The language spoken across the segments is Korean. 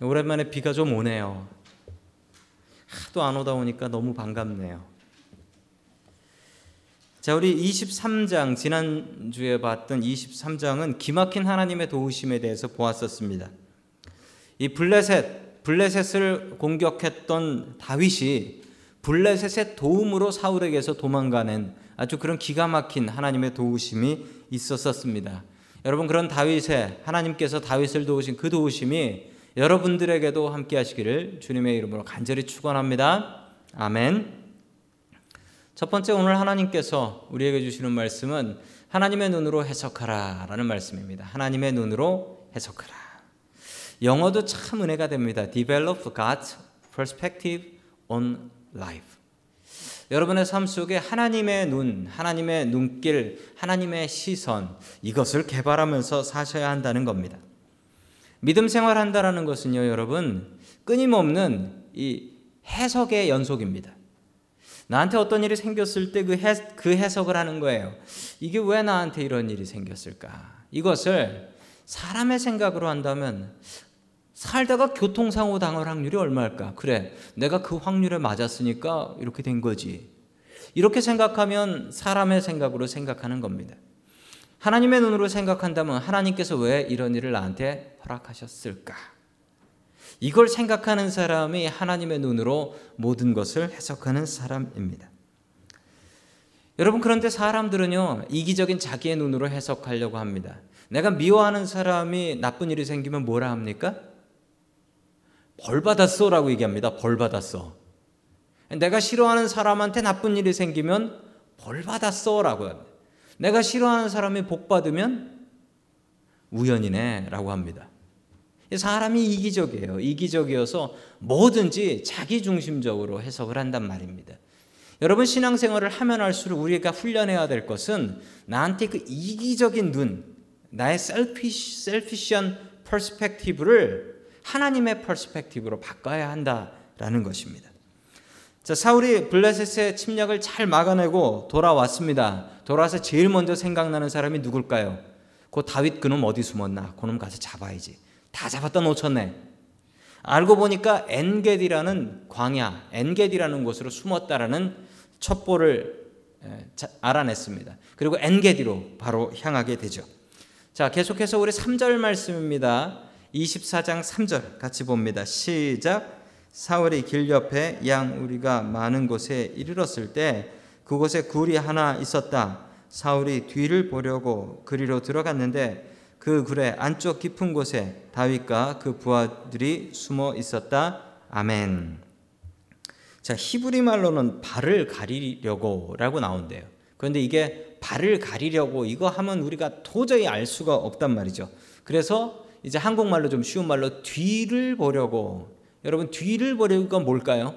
오랜만에 비가 좀 오네요. 하도 안 오다 보니까 너무 반갑네요. 자, 우리 23장 지난주에 봤던 23장은 기막힌 하나님의 도우심에 대해서 보았었습니다. 이 블레셋 블레셋을 공격했던 다윗이 블레셋의 도움으로 사울에게서 도망가는 아주 그런 기가 막힌 하나님의 도우심이 있었었습니다. 여러분 그런 다윗의 하나님께서 다윗을 도우신 그 도우심이 여러분들에게도 함께 하시기를 주님의 이름으로 간절히 축원합니다. 아멘. 첫 번째 오늘 하나님께서 우리에게 주시는 말씀은 하나님의 눈으로 해석하라라는 말씀입니다. 하나님의 눈으로 해석하라. 영어도 참 은혜가 됩니다. Develop God's perspective on life. 여러분의 삶 속에 하나님의 눈, 하나님의 눈길, 하나님의 시선 이것을 개발하면서 사셔야 한다는 겁니다. 믿음 생활한다라는 것은요, 여러분 끊임없는 이 해석의 연속입니다. 나한테 어떤 일이 생겼을 때 그 그 해석을 하는 거예요. 이게 왜 나한테 이런 일이 생겼을까? 이것을 사람의 생각으로 한다면 살다가 교통사고 당할 확률이 얼마일까? 그래, 내가 그 확률에 맞았으니까 이렇게 된 거지. 이렇게 생각하면 사람의 생각으로 생각하는 겁니다. 하나님의 눈으로 생각한다면 하나님께서 왜 이런 일을 나한테 허락하셨을까? 이걸 생각하는 사람이 하나님의 눈으로 모든 것을 해석하는 사람입니다. 여러분 그런데 사람들은요 이기적인 자기의 눈으로 해석하려고 합니다. 내가 미워하는 사람이 나쁜 일이 생기면 뭐라 합니까? 벌 받았어라고 얘기합니다. 벌 받았어. 내가 싫어하는 사람한테 나쁜 일이 생기면 벌 받았어라고 합니다. 내가 싫어하는 사람이 복 받으면 우연이네라고 합니다. 사람이 이기적이에요. 이기적이어서 뭐든지 자기 중심적으로 해석을 한단 말입니다. 여러분 신앙생활을 하면 할수록 우리가 훈련해야 될 것은 나한테 그 이기적인 눈, 나의 selfish, selfish한 perspective를 하나님의 perspective로 바꿔야 한다라는 것입니다. 자, 사울이 블레셋의 침략을 잘 막아내고 돌아왔습니다. 돌아와서 제일 먼저 생각나는 사람이 누굴까요? 그 다윗 그놈 어디 숨었나? 그놈 가서 잡아야지. 다 잡았다 놓쳤네. 알고 보니까 엔게디라는 광야, 엔게디라는 곳으로 숨었다라는 첩보를 알아냈습니다. 그리고 엔게디로 바로 향하게 되죠. 자, 계속해서 우리 3절 말씀입니다. 24장 3절 같이 봅니다. 시작. 사울이 길 옆에 양 우리가 많은 곳에 이르렀을 때 그곳에 굴이 하나 있었다. 사울이 뒤를 보려고 그리로 들어갔는데 그 굴의 안쪽 깊은 곳에 다윗과 그 부하들이 숨어 있었다. 아멘. 자, 히브리 말로는 발을 가리려고라고 나온대요. 그런데 이게 발을 가리려고 이거 하면 우리가 도저히 알 수가 없단 말이죠. 그래서 이제 한국말로 좀 쉬운 말로 뒤를 보려고 여러분 뒤를 보려고가 뭘까요?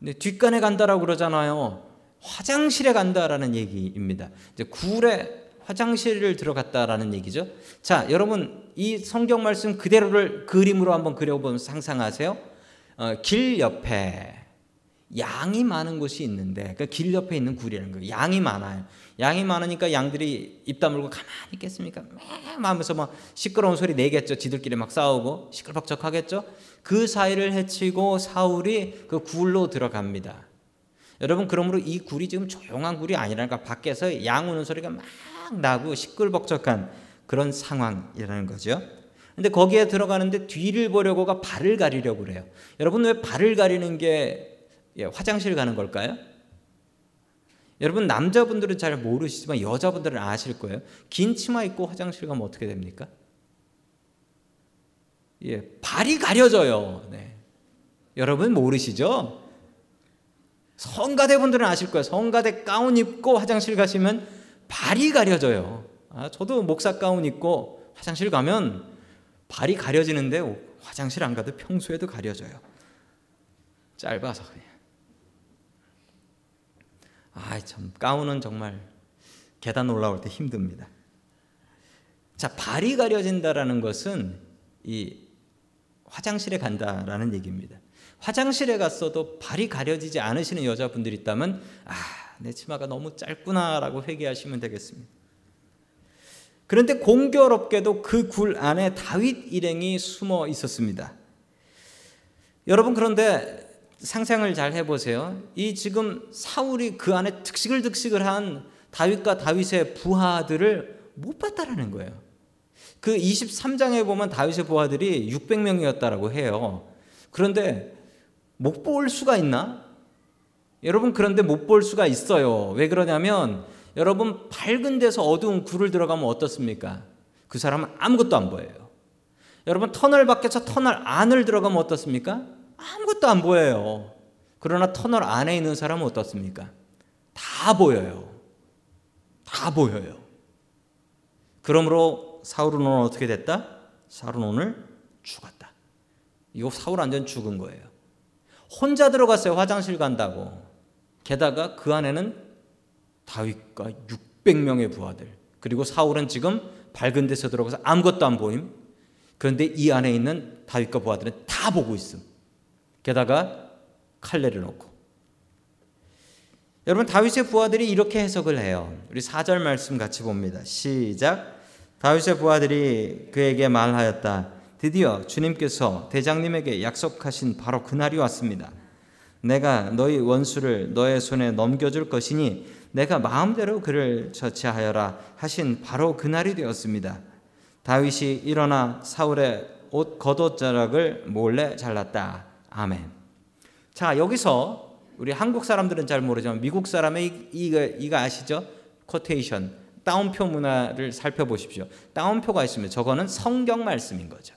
네, 뒷간에 간다라고 그러잖아요. 화장실에 간다라는 얘기입니다. 이제 굴에 화장실을 들어갔다라는 얘기죠. 자, 여러분 이 성경 말씀 그대로를 그림으로 한번 그려보면 상상하세요. 어, 길 옆에 양이 많은 곳이 있는데 그 길 옆에 있는 굴이라는 거예요. 양이 많아요. 양이 많으니까 양들이 입 다물고 가만히 있겠습니까? 매 하면서 막 시끄러운 소리 내겠죠. 지들끼리 막 싸우고 시끌벅적하겠죠. 그 사이를 헤치고 사울이 그 굴로 들어갑니다. 여러분 그러므로 이 굴이 지금 조용한 굴이 아니라니까 밖에서 양 우는 소리가 막 나고 시끌벅적한 그런 상황이라는 거죠. 근데 거기에 들어가는데 뒤를 보려고가 발을 가리려고 그래요. 여러분 왜 발을 가리는 게 예, 화장실 가는 걸까요? 여러분 남자분들은 잘 모르시지만 여자분들은 아실 거예요. 긴 치마 입고 화장실 가면 어떻게 됩니까? 예, 발이 가려져요. 네. 여러분 모르시죠? 성가대 분들은 아실 거예요. 성가대 가운 입고 화장실 가시면 발이 가려져요. 아, 저도 목사 가운 입고 화장실 가면 발이 가려지는데 화장실 안 가도 평소에도 가려져요. 짧아서 그냥. 아, 참 가운은 정말 계단 올라올 때 힘듭니다. 자, 발이 가려진다라는 것은 이 화장실에 간다라는 얘기입니다. 화장실에 갔어도 발이 가려지지 않으시는 여자분들이 있다면 아, 내 치마가 너무 짧구나라고 회개하시면 되겠습니다. 그런데 공교롭게도 그 굴 안에 다윗 일행이 숨어 있었습니다. 여러분 그런데 상상을 잘 해보세요. 이 지금 사울이 그 안에 득식을 득식을 한 다윗과 다윗의 부하들을 못 봤다라는 거예요. 그 23장에 보면 다윗의 부하들이 600명이었다라고 해요. 그런데 못 볼 수가 있나? 여러분 그런데 못 볼 수가 있어요. 왜 그러냐면 여러분 밝은 데서 어두운 굴을 들어가면 어떻습니까? 그 사람은 아무것도 안 보여요. 여러분 터널 밖에서 터널 안을 들어가면 어떻습니까? 아무것도 안 보여요. 그러나 터널 안에 있는 사람은 어떻습니까? 다 보여요. 다 보여요. 그러므로 사울은 어떻게 됐다? 사울은 오늘 죽었다. 이거 사울 완전 죽은 거예요. 혼자 들어갔어요. 화장실 간다고. 게다가 그 안에는 다윗과 600명의 부하들. 그리고 사울은 지금 밝은 데서 들어가서 아무것도 안 보임. 그런데 이 안에 있는 다윗과 부하들은 다 보고 있음. 게다가 칼레를 놓고. 여러분 다윗의 부하들이 이렇게 해석을 해요. 우리 4절 말씀 같이 봅니다. 시작. 다윗의 부하들이 그에게 말하였다. 드디어 주님께서 대장님에게 약속하신 바로 그날이 왔습니다. 내가 너희 원수를 너의 손에 넘겨줄 것이니 내가 마음대로 그를 처치하여라 하신 바로 그날이 되었습니다. 다윗이 일어나 사울의 옷 겉옷자락을 몰래 잘랐다. 아멘. 자 여기서 우리 한국 사람들은 잘 모르지만 미국 사람의 이거 이거 아시죠? 코테이션 따옴표 문화를 살펴보십시오. 따옴표가 있으면 저거는 성경 말씀인 거죠.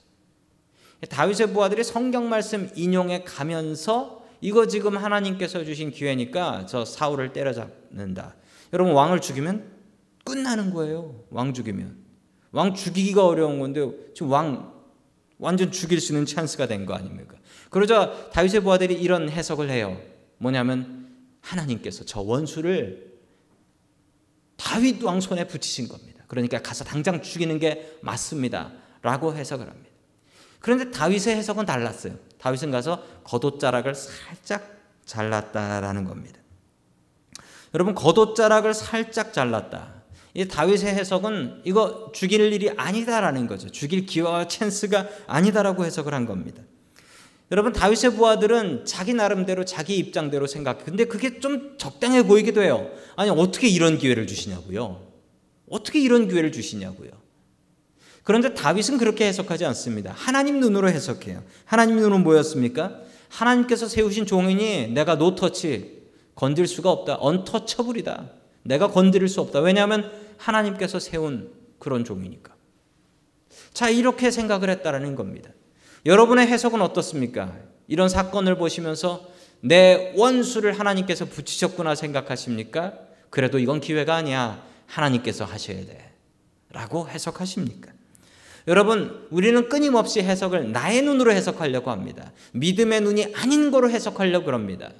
다윗의 부하들이 성경 말씀 인용해 가면서 이거 지금 하나님께서 주신 기회니까 저 사울을 때려잡는다. 여러분 왕을 죽이면 끝나는 거예요. 왕 죽이면 왕 죽이기가 어려운 건데 지금 왕 완전 죽일 수 있는 찬스가 된 거 아닙니까? 그러자 다윗의 부하들이 이런 해석을 해요. 뭐냐면 하나님께서 저 원수를 다윗 왕 손에 붙이신 겁니다. 그러니까 가서 당장 죽이는 게 맞습니다. 라고 해석을 합니다. 그런데 다윗의 해석은 달랐어요. 다윗은 가서 겉옷자락을 살짝 잘랐다라는 겁니다. 여러분 겉옷자락을 살짝 잘랐다. 이 다윗의 해석은 이거 죽일 일이 아니다라는 거죠. 죽일 기회와 찬스가 아니다라고 해석을 한 겁니다. 여러분 다윗의 부하들은 자기 나름대로 자기 입장대로 생각. 근데 그게 좀 적당해 보이기도 해요. 아니 어떻게 이런 기회를 주시냐고요? 어떻게 이런 기회를 주시냐고요? 그런데 다윗은 그렇게 해석하지 않습니다. 하나님 눈으로 해석해요. 하나님 눈은 뭐였습니까? 하나님께서 세우신 종인이 내가 노터치 건들 수가 없다. 언터처블이다. 내가 건드릴 수 없다. 왜냐하면 하나님께서 세운 그런 종이니까. 자, 이렇게 생각을 했다라는 겁니다. 여러분의 해석은 어떻습니까? 이런 사건을 보시면서 내 원수를 하나님께서 붙이셨구나 생각하십니까? 그래도 이건 기회가 아니야. 하나님께서 하셔야 돼. 라고 해석하십니까? 여러분, 우리는 끊임없이 해석을 나의 눈으로 해석하려고 합니다. 믿음의 눈이 아닌 거로 해석하려고 합니다.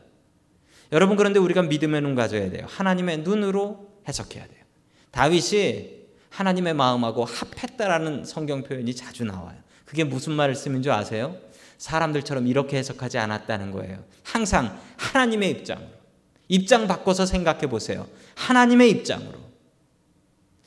여러분, 그런데 우리가 믿음의 눈 가져야 돼요. 하나님의 눈으로 해석해야 돼요. 다윗이 하나님의 마음하고 합했다라는 성경 표현이 자주 나와요. 그게 무슨 말씀인 줄 아세요? 사람들처럼 이렇게 해석하지 않았다는 거예요. 항상 하나님의 입장으로. 입장 바꿔서 생각해 보세요. 하나님의 입장으로.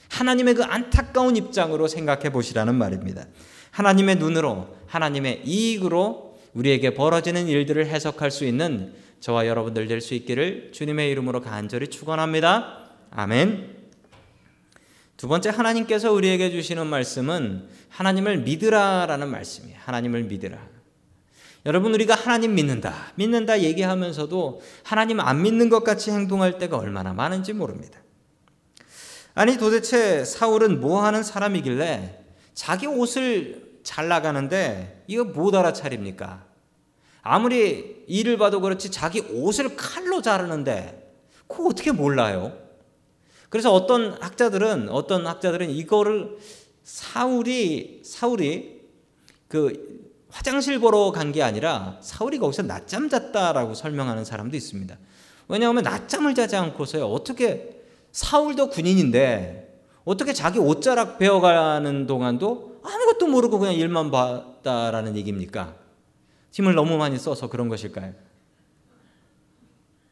하나님의 그 안타까운 입장으로 생각해 보시라는 말입니다. 하나님의 눈으로, 하나님의 이익으로 우리에게 벌어지는 일들을 해석할 수 있는 저와 여러분들 될 수 있기를 주님의 이름으로 간절히 축원합니다. 아멘. 두 번째 하나님께서 우리에게 주시는 말씀은 하나님을 믿으라라는 말씀이에요. 하나님을 믿으라. 여러분 우리가 하나님 믿는다. 믿는다 얘기하면서도 하나님 안 믿는 것 같이 행동할 때가 얼마나 많은지 모릅니다. 아니 도대체 사울은 뭐 하는 사람이길래 자기 옷을 잘 나가는데 이거 못 알아차립니까? 아무리 일을 봐도 그렇지 자기 옷을 칼로 자르는데 그거 어떻게 몰라요? 그래서 어떤 학자들은 어떤 학자들은 이거를 사울이 사울이 그 화장실 보러 간 게 아니라 사울이 거기서 낮잠 잤다라고 설명하는 사람도 있습니다. 왜냐하면 낮잠을 자지 않고서요 어떻게 사울도 군인인데 어떻게 자기 옷자락 베어가는 동안도 아무것도 모르고 그냥 일만 봤다라는 얘기입니까? 힘을 너무 많이 써서 그런 것일까요?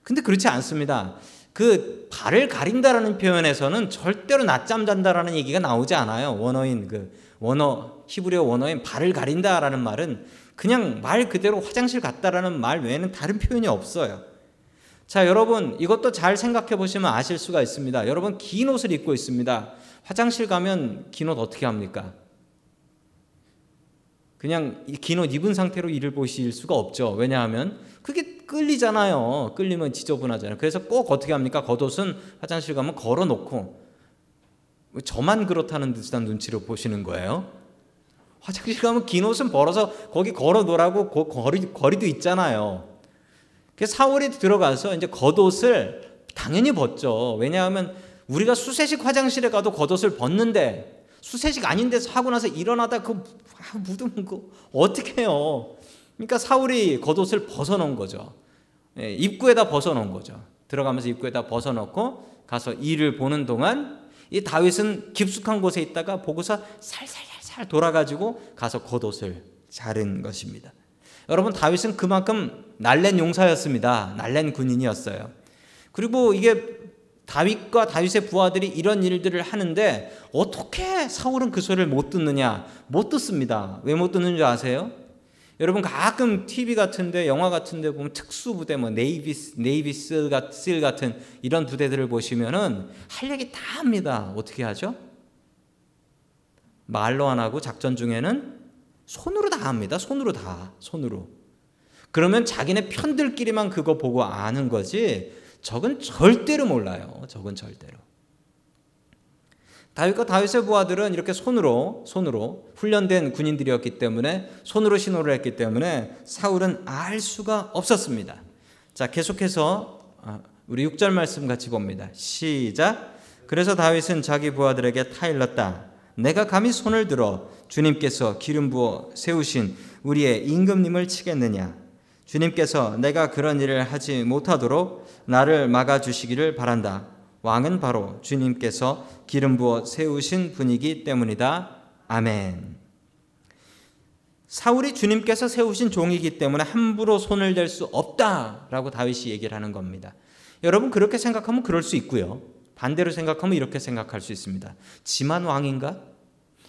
근데 그렇지 않습니다. 그 발을 가린다라는 표현에서는 절대로 낮잠 잔다라는 얘기가 나오지 않아요. 원어인 그 원어 히브리어 원어인 발을 가린다라는 말은 그냥 말 그대로 화장실 갔다라는 말 외에는 다른 표현이 없어요. 자, 여러분 이것도 잘 생각해 보시면 아실 수가 있습니다. 여러분 긴 옷을 입고 있습니다. 화장실 가면 긴 옷 어떻게 합니까? 그냥 긴 옷 입은 상태로 일을 보실 수가 없죠. 왜냐하면 그게 끌리잖아요. 끌리면 지저분하잖아요. 그래서 꼭 어떻게 합니까? 겉옷은 화장실 가면 걸어 놓고 저만 그렇다는 듯한 눈치로 보시는 거예요. 화장실 가면 긴 옷은 벌어서 거기 걸어 놓으라고 거리, 거리도 있잖아요. 그래서 사월이 들어가서 이제 겉옷을 당연히 벗죠. 왜냐하면 우리가 수세식 화장실에 가도 겉옷을 벗는데 수세식 아닌 데서 하고 나서 일어나다 그 아, 묻은 거 어떻게 해요? 그러니까 사울이 겉옷을 벗어놓은 거죠. 예, 입구에다 벗어놓은 거죠. 들어가면서 입구에다 벗어놓고 가서 일을 보는 동안 이 다윗은 깊숙한 곳에 있다가 보고서 살살살살 돌아가지고 가서 겉옷을 자른 것입니다. 여러분 다윗은 그만큼 날랜 용사였습니다. 날랜 군인이었어요. 그리고 이게 다윗과 다윗의 부하들이 이런 일들을 하는데 어떻게 사울은 그 소리를 못 듣느냐? 못 듣습니다. 왜 못 듣는 줄 아세요? 여러분 가끔 TV 같은데 영화 같은데 보면 특수 부대 뭐 네이비 네이비 쓸 같은 이런 부대들을 보시면은 할 얘기 다 합니다. 어떻게 하죠? 말로 안 하고 작전 중에는 손으로 다 합니다. 손으로 다 손으로. 그러면 자기네 편들끼리만 그거 보고 아는 거지. 적은 절대로 몰라요. 적은 절대로. 다윗과 다윗의 부하들은 이렇게 손으로 손으로 훈련된 군인들이었기 때문에 손으로 신호를 했기 때문에 사울은 알 수가 없었습니다. 자, 계속해서 아, 우리 6절 말씀 같이 봅니다. 시작. 그래서 다윗은 자기 부하들에게 타일렀다. 내가 감히 손을 들어 주님께서 기름 부어 세우신 우리의 임금님을 치겠느냐? 주님께서 내가 그런 일을 하지 못하도록 나를 막아 주시기를 바란다. 왕은 바로 주님께서 기름 부어 세우신 분이기 때문이다. 아멘. 사울이 주님께서 세우신 종이기 때문에 함부로 손을 댈 수 없다라고 다윗이 얘기를 하는 겁니다. 여러분 그렇게 생각하면 그럴 수 있고요. 반대로 생각하면 이렇게 생각할 수 있습니다. 지만 왕인가?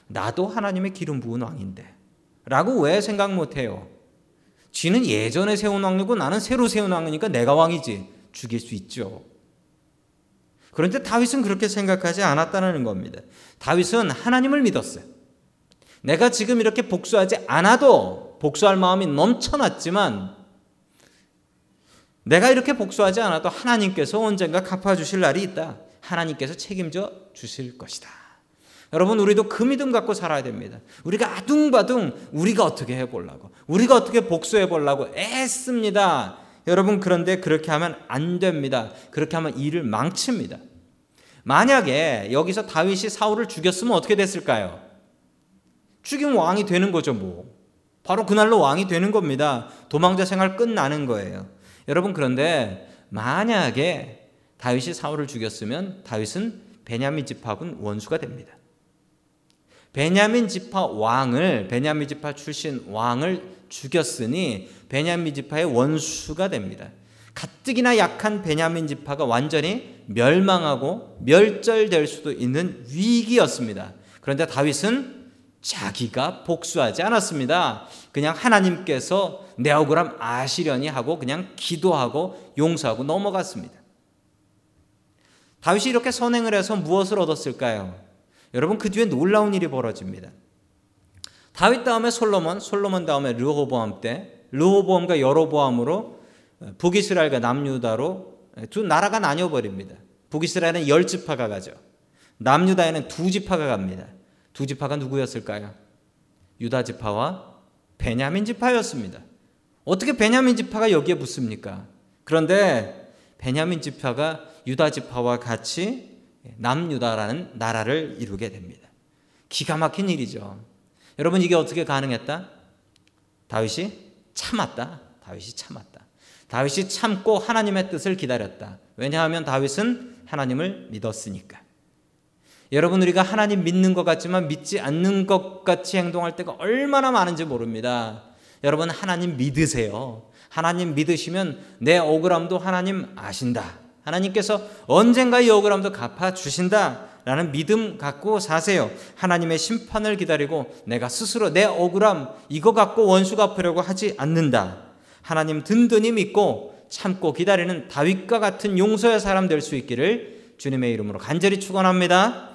나도 하나님의 기름 부은 왕인데. 라고 왜 생각 못 해요? 쥐는 예전에 세운 왕이고 나는 새로 세운 왕이니까 내가 왕이지. 죽일 수 있죠. 그런데 다윗은 그렇게 생각하지 않았다는 겁니다. 다윗은 하나님을 믿었어요. 내가 지금 이렇게 복수하지 않아도 복수할 마음이 넘쳐났지만 내가 이렇게 복수하지 않아도 하나님께서 언젠가 갚아주실 날이 있다. 하나님께서 책임져 주실 것이다. 여러분 우리도 그 믿음 갖고 살아야 됩니다. 우리가 아둥바둥 우리가 어떻게 해보려고 우리가 어떻게 복수해보려고 애씁니다. 여러분 그런데 그렇게 하면 안 됩니다. 그렇게 하면 일을 망칩니다. 만약에 여기서 다윗이 사울을 죽였으면 어떻게 됐을까요? 죽이면 왕이 되는 거죠, 뭐. 바로 그날로 왕이 되는 겁니다. 도망자 생활 끝나는 거예요. 여러분 그런데 만약에 다윗이 사울을 죽였으면 다윗은 베냐민 집합은 원수가 됩니다. 베냐민 지파 왕을 베냐민 지파 출신 왕을 죽였으니 베냐민 지파의 원수가 됩니다. 가뜩이나 약한 베냐민 지파가 완전히 멸망하고 멸절될 수도 있는 위기였습니다. 그런데 다윗은 자기가 복수하지 않았습니다. 그냥 하나님께서 내 억울함 아시려니 하고 그냥 기도하고 용서하고 넘어갔습니다. 다윗이 이렇게 선행을 해서 무엇을 얻었을까요? 여러분 그 뒤에 놀라운 일이 벌어집니다. 다윗 다음에 솔로몬, 솔로몬 다음에 르호보암 때 르호보암과 여로보암으로 북이스라엘과 남유다로 두 나라가 나뉘어 버립니다. 북이스라엘은 열 지파가 가죠. 남유다에는 두 지파가 갑니다. 두 지파가 누구였을까요? 유다 지파와 베냐민 지파였습니다. 어떻게 베냐민 지파가 여기에 붙습니까? 그런데 베냐민 지파가 유다 지파와 같이 남유다라는 나라를 이루게 됩니다. 기가 막힌 일이죠. 여러분 이게 어떻게 가능했다? 다윗이 참았다. 다윗이 참았다. 다윗이 참고 하나님의 뜻을 기다렸다. 왜냐하면 다윗은 하나님을 믿었으니까. 여러분 우리가 하나님 믿는 것 같지만 믿지 않는 것 같이 행동할 때가 얼마나 많은지 모릅니다. 여러분 하나님 믿으세요. 하나님 믿으시면 내 억울함도 하나님 아신다. 하나님께서 언젠가 이 억울함도 갚아 주신다. 라는 믿음 갖고 사세요. 하나님의 심판을 기다리고 내가 스스로 내 억울함 이거 갖고 원수 갚으려고 하지 않는다. 하나님 든든히 믿고 참고 기다리는 다윗과 같은 용서의 사람 될 수 있기를 주님의 이름으로 간절히 축원합니다.